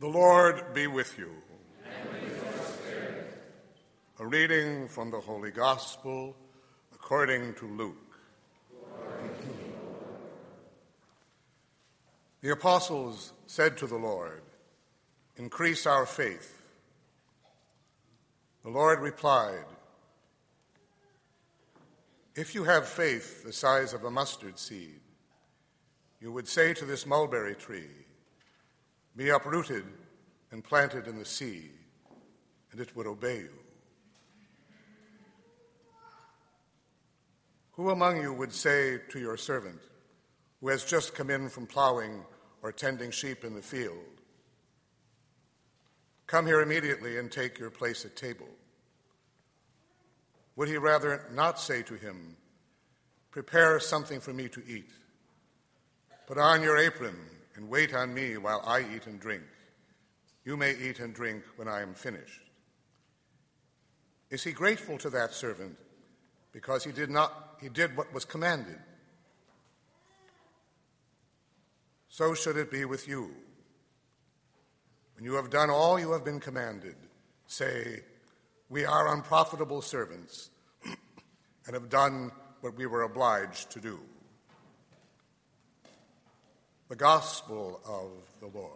The Lord be with you. A reading from the Holy Gospel according to Luke. The apostles said to the Lord, Increase our faith. The Lord replied, If you have faith the size of a mustard seed, you would say to this mulberry tree, Be uprooted and planted in the sea, and it would obey you. Who among you would say to your servant, who has just come in from plowing or tending sheep in the field, Come here immediately and take your place at table? Would he rather not say to him, Prepare something for me to eat? Put on your apron and wait on me while I eat and drink. You may eat and drink when I am finished. Is he grateful to that servant because he did not he did what was commanded? So should it be with you. When you have done all you have been commanded, say, We are unprofitable servants and have done what we were obliged to do. The Gospel of the Lord.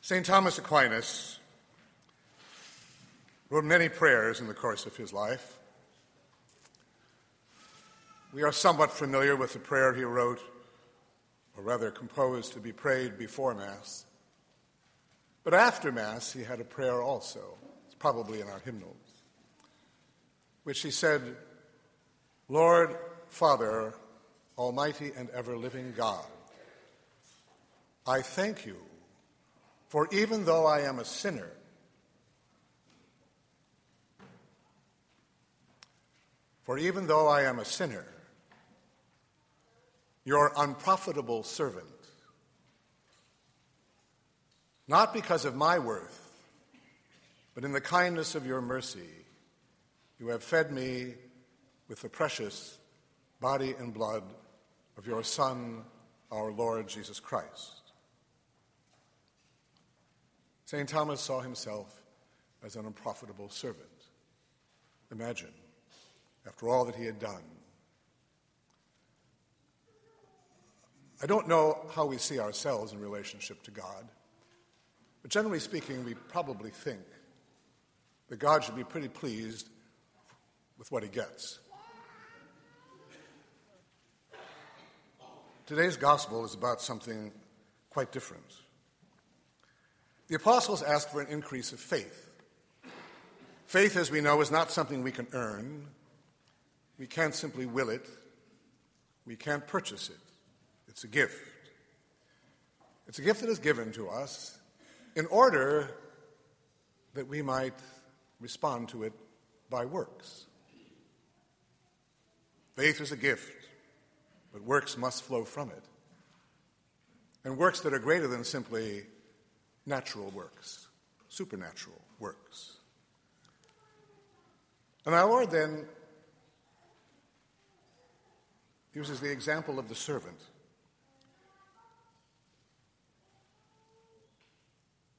St. Thomas Aquinas wrote many prayers in the course of his life. We are somewhat familiar with the prayer he wrote, or rather composed to be prayed before Mass. But after Mass, he had a prayer also. It's probably in our hymnals, which he said, Lord, Father, Almighty and ever living God, I thank you, for even though I am a sinner, for even though I am a sinner, your unprofitable servant. Not because of my worth, but in the kindness of your mercy, you have fed me with the precious body and blood of your Son, our Lord Jesus Christ. St. Thomas saw himself as an unprofitable servant. Imagine, after all that he had done, I don't know how we see ourselves in relationship to God, but generally speaking, we probably think that God should be pretty pleased with what he gets. Today's gospel is about something quite different. The apostles asked for an increase of faith. Faith, as we know, is not something we can earn. We can't simply will it. We can't purchase it. It's a gift. It's a gift that is given to us in order that we might respond to it by works. Faith is a gift, but works must flow from it. And works that are greater than simply natural works, supernatural works. And our Lord then uses the example of the servant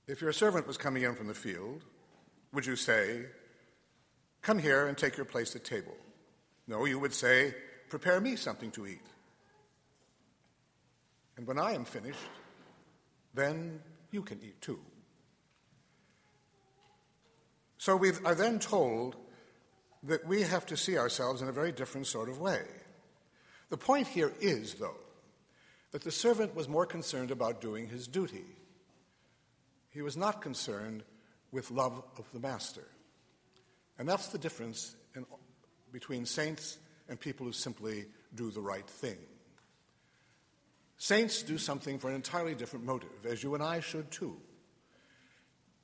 If your servant was coming in from the field, would you say, Come here and take your place at table? No, you would say, Prepare me something to eat. And when I am finished, then you can eat too. So we are then told that we have to see ourselves in a very different sort of way. The point here is, though, that the servant was more concerned about doing his duty he was not concerned with love of the master. And that's the difference in, between saints and people who simply do the right thing. Saints do something for an entirely different motive, as you and I should too.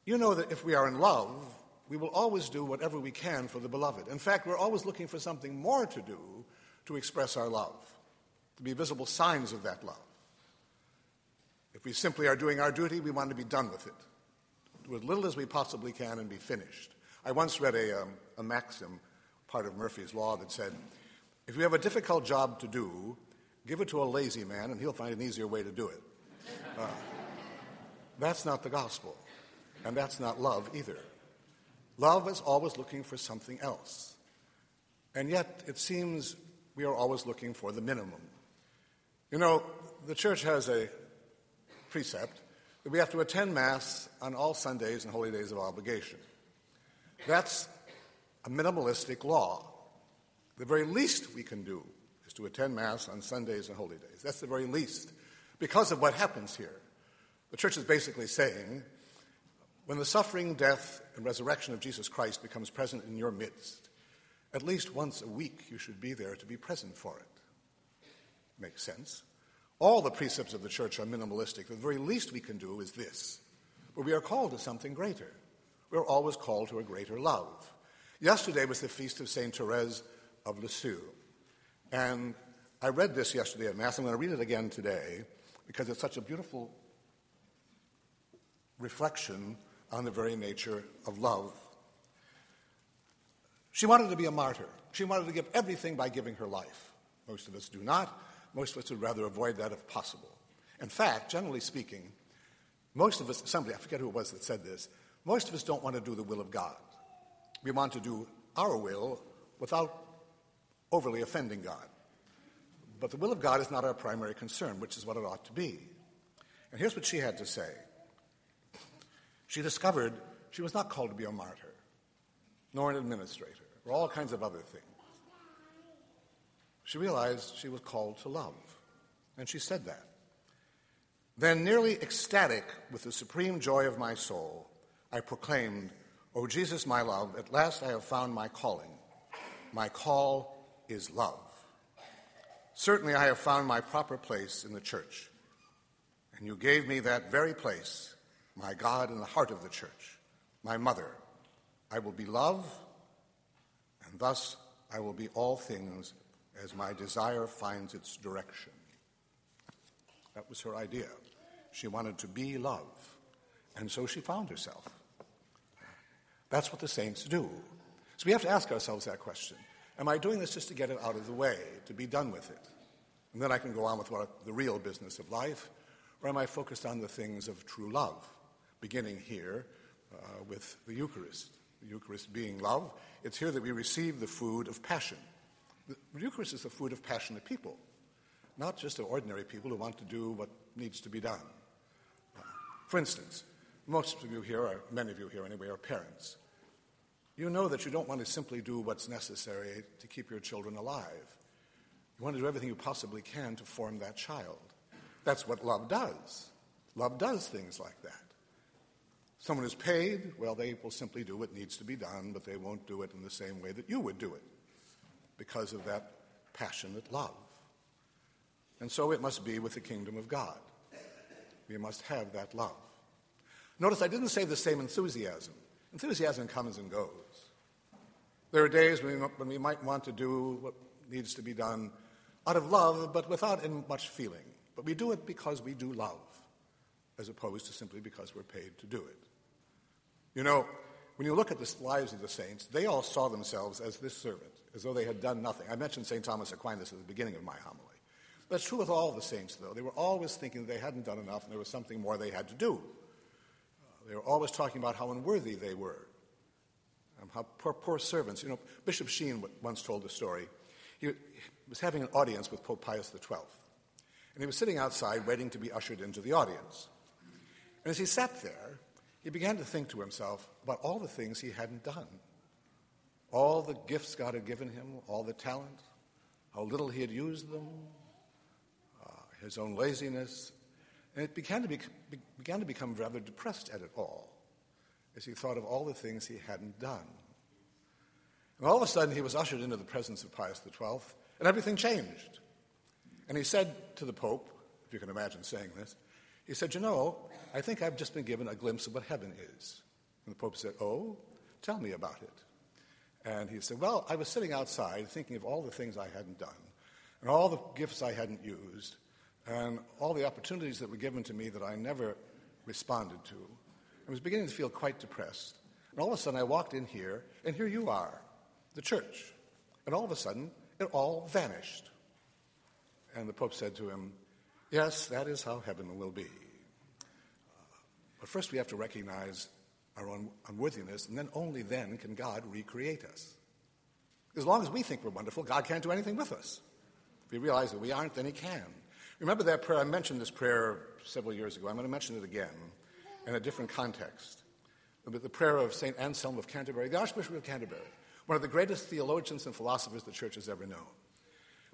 You know that if we are in love, we will always do whatever we can for the beloved. In fact, we're always looking for something more to do to express our love, to be visible signs of that love. We simply are doing our duty, we want to be done with it. Do as little as we possibly can and be finished. I once read a, um, a maxim, part of Murphy's Law, that said if you have a difficult job to do, give it to a lazy man and he'll find an easier way to do it. Uh, that's not the gospel, and that's not love either. Love is always looking for something else. And yet, it seems we are always looking for the minimum. You know, the church has a precept that we have to attend Mass on all Sundays and holy days of obligation. That's a minimalistic law. The very least we can do is to attend Mass on Sundays and holy days. That's the very least because of what happens here. The church is basically saying when the suffering, death, and resurrection of Jesus Christ becomes present in your midst, at least once a week you should be there to be present for it. Makes sense. All the precepts of the church are minimalistic. The very least we can do is this. But we are called to something greater. We're always called to a greater love. Yesterday was the feast of St. Therese of Lisieux. And I read this yesterday at Mass. I'm going to read it again today because it's such a beautiful reflection on the very nature of love. She wanted to be a martyr. She wanted to give everything by giving her life. Most of us do not. Most of us would rather avoid that if possible. In fact, generally speaking, most of us, somebody, I forget who it was that said this, most of us don't want to do the will of God. We want to do our will without overly offending God. But the will of God is not our primary concern, which is what it ought to be. And here's what she had to say she discovered she was not called to be a martyr, nor an administrator, or all kinds of other things. She realized she was called to love, and she said that. Then, nearly ecstatic with the supreme joy of my soul, I proclaimed, O Jesus, my love, at last I have found my calling. My call is love. Certainly, I have found my proper place in the church, and you gave me that very place my God in the heart of the church, my mother. I will be love, and thus I will be all things as my desire finds its direction. That was her idea. She wanted to be love, and so she found herself. That's what the saints do. So we have to ask ourselves that question Am I doing this just to get it out of the way, to be done with it? And then I can go on with what, the real business of life, or am I focused on the things of true love? beginning here uh, with the Eucharist. The Eucharist being love, it's here that we receive the food of passion. The Eucharist is the food of passionate people, not just of ordinary people who want to do what needs to be done. For instance, most of you here, or many of you here anyway, are parents. You know that you don't want to simply do what's necessary to keep your children alive. You want to do everything you possibly can to form that child. That's what love does. Love does things like that. Someone is paid, well, they will simply do what needs to be done, but they won't do it in the same way that you would do it because of that passionate love. And so it must be with the kingdom of God. We must have that love. Notice I didn't say the same enthusiasm. Enthusiasm comes and goes. There are days when we, might want to do what needs to be done out of love, but without much feeling. But we do it because we do love, as opposed to simply because we're paid to do it. You know, when you look at the lives of the saints, they all saw themselves as this servant, as though they had done nothing. I mentioned St. Thomas Aquinas at the beginning of my homily. That's true with all the saints, though. They were always thinking they hadn't done enough and there was something more they had to do. Uh, they were always talking about how unworthy they were, um, how poor, poor servants. You know, Bishop Sheen once told a story. He was having an audience with Pope Pius XII, and he was sitting outside waiting to be ushered into the audience. And as he sat there, he began to think to himself about all the things he hadn't done, all the gifts God had given him, all the talent, how little he had used them, uh, his own laziness. And it began to, be, began to become rather depressed at it all as he thought of all the things he hadn't done. And all of a sudden, he was ushered into the presence of Pius XII, and everything changed. And he said to the Pope, if you can imagine saying this, he said, You know, I think I've just been given a glimpse of what heaven is. And the Pope said, Oh, tell me about it. And he said, Well, I was sitting outside thinking of all the things I hadn't done and all the gifts I hadn't used. and all the opportunities that were given to me that I never responded to. I was beginning to feel quite depressed. And all of a sudden, I walked in here, and here you are, the church. And all of a sudden, it all vanished. And the Pope said to him, Yes, that is how heaven will be. But first, we have to recognize our own unworthiness, and then only then can God recreate us. As long as we think we're wonderful, God can't do anything with us. If we realize that we aren't, then He can. Remember that prayer? I mentioned this prayer several years ago. I'm going to mention it again in a different context. The prayer of St. Anselm of Canterbury, the Archbishop of Canterbury, one of the greatest theologians and philosophers the church has ever known.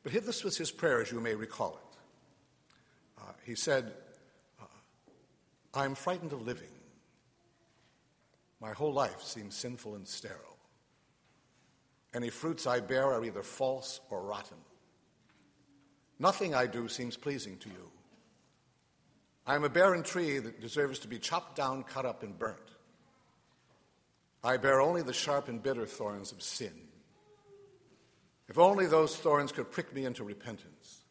But this was his prayer, as you may recall it. Uh, he said, I am frightened of living. My whole life seems sinful and sterile. Any fruits I bear are either false or rotten. Nothing I do seems pleasing to you. I am a barren tree that deserves to be chopped down, cut up, and burnt. I bear only the sharp and bitter thorns of sin. If only those thorns could prick me into repentance.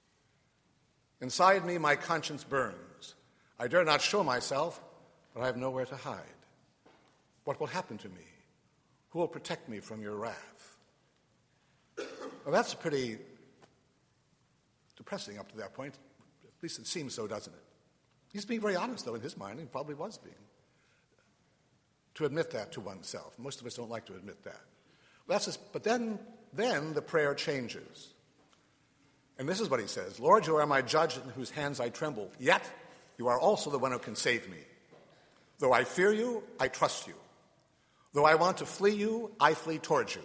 Inside me, my conscience burns. I dare not show myself, but I have nowhere to hide. What will happen to me? Who will protect me from your wrath? Well, that's pretty depressing up to that point. At least it seems so, doesn't it? He's being very honest, though, in his mind. He probably was being. To admit that to oneself. Most of us don't like to admit that. That's just, but then, then the prayer changes. And this is what he says Lord, you are my judge in whose hands I tremble, yet you are also the one who can save me. Though I fear you, I trust you. Though I want to flee you, I flee towards you.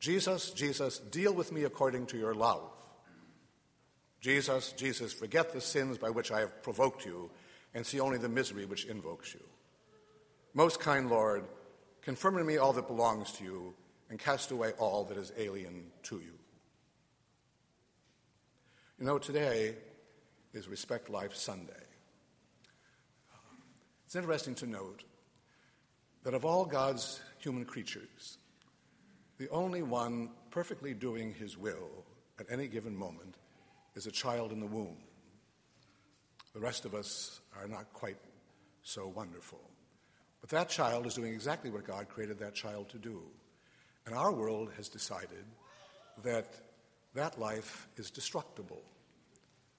Jesus, Jesus, deal with me according to your love. Jesus, Jesus, forget the sins by which I have provoked you and see only the misery which invokes you. Most kind Lord, confirm in me all that belongs to you and cast away all that is alien to you. You know, today is Respect Life Sunday. It's interesting to note that of all God's human creatures, the only one perfectly doing his will at any given moment is a child in the womb. The rest of us are not quite so wonderful. But that child is doing exactly what God created that child to do. And our world has decided that that life is destructible.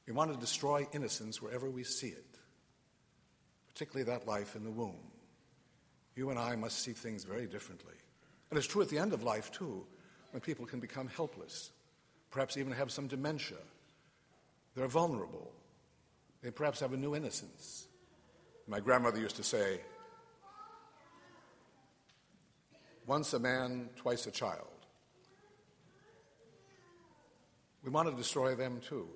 We want to destroy innocence wherever we see it, particularly that life in the womb. You and I must see things very differently. And it's true at the end of life, too, when people can become helpless, perhaps even have some dementia they're vulnerable. They perhaps have a new innocence. My grandmother used to say, once a man, twice a child. We want to destroy them too,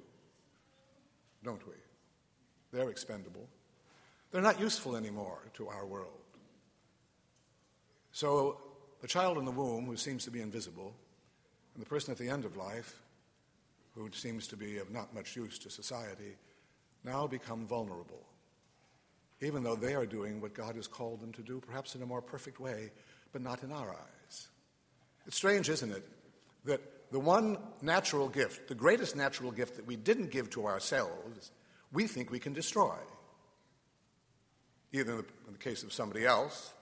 don't we? They're expendable. They're not useful anymore to our world. So the child in the womb, who seems to be invisible, and the person at the end of life, who seems to be of not much use to society, now become vulnerable, even though they are doing what God has called them to do, perhaps in a more perfect way, but not in our eyes. It's strange, isn't it, that the one natural gift, the greatest natural gift that we didn't give to ourselves, we think we can destroy. Either in the, in the case of somebody else,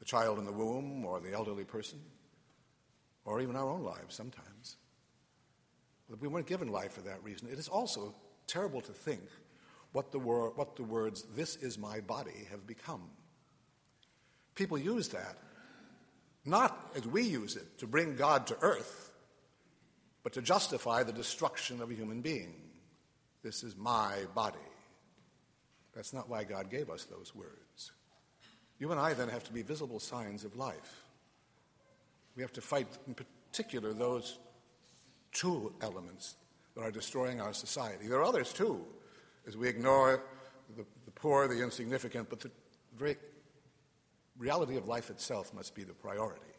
the child in the womb, or the elderly person, or even our own lives sometimes. We weren't given life for that reason. It is also terrible to think what the, wor- what the words, this is my body, have become. People use that, not as we use it, to bring God to earth, but to justify the destruction of a human being. This is my body. That's not why God gave us those words. You and I then have to be visible signs of life. We have to fight, in particular, those two elements that are destroying our society. There are others too, as we ignore the, the poor, the insignificant, but the very reality of life itself must be the priority.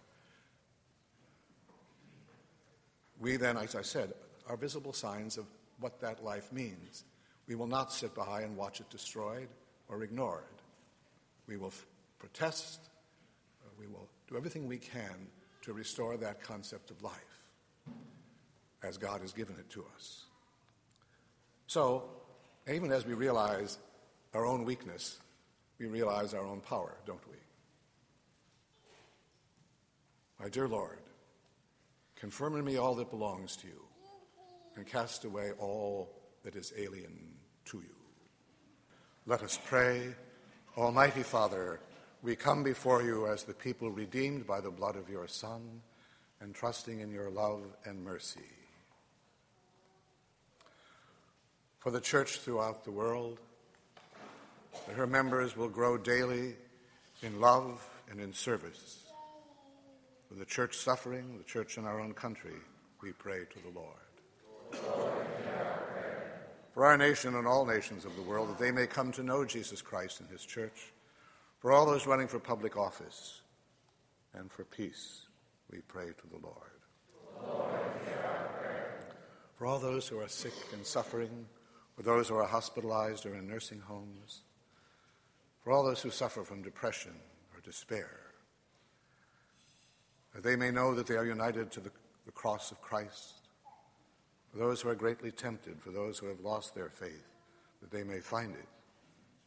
We then, as I said, are visible signs of what that life means. We will not sit by and watch it destroyed or ignored. We will f- protest. We will do everything we can to restore that concept of life as God has given it to us. So, even as we realize our own weakness, we realize our own power, don't we? My dear Lord, confirm in me all that belongs to you, and cast away all that is alien to you. Let us pray. Almighty Father, we come before you as the people redeemed by the blood of your Son and trusting in your love and mercy. For the church throughout the world, that her members will grow daily in love and in service. For the church suffering, the church in our own country, we pray to the Lord. For our nation and all nations of the world, that they may come to know Jesus Christ and his church. For all those running for public office and for peace, we pray to the. Lord for all those who are sick and suffering, for those who are hospitalized or in nursing homes, for all those who suffer from depression or despair, that they may know that they are united to the, the cross of Christ, for those who are greatly tempted, for those who have lost their faith, that they may find it,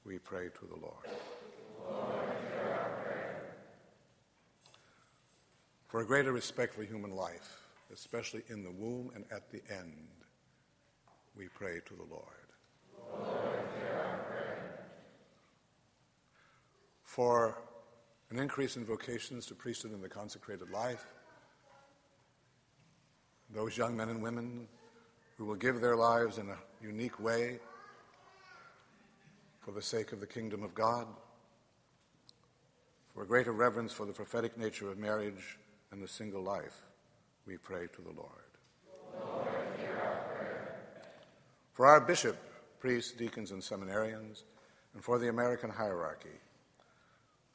we pray to the Lord. For a greater respect for human life, especially in the womb and at the end, we pray to the Lord. Lord for an increase in vocations to priesthood and the consecrated life, those young men and women who will give their lives in a unique way for the sake of the kingdom of God, for a greater reverence for the prophetic nature of marriage and the single life, we pray to the Lord. Lord our for our bishop, priests, deacons, and seminarians, and for the American hierarchy,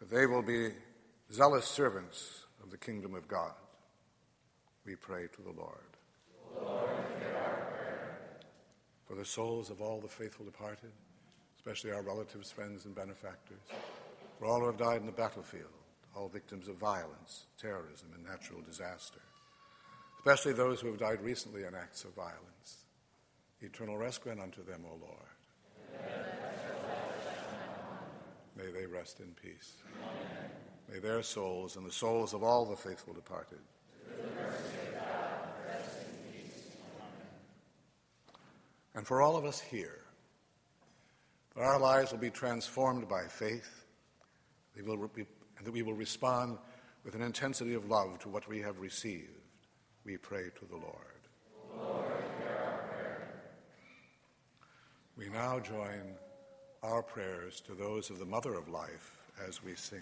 they will be zealous servants of the kingdom of God, we pray to the Lord. Lord for the souls of all the faithful departed, especially our relatives, friends, and benefactors, for all who have died in the battlefield, all victims of violence, terrorism, and natural disaster, especially those who have died recently in acts of violence. Eternal rest grant unto them, O Lord. May they rest in peace. Amen. May their souls and the souls of all the faithful departed. And for all of us here, that our lives will be transformed by faith, they will be and that we will respond with an intensity of love to what we have received, we pray to the Lord. Lord we now join our prayers to those of the Mother of Life as we sing.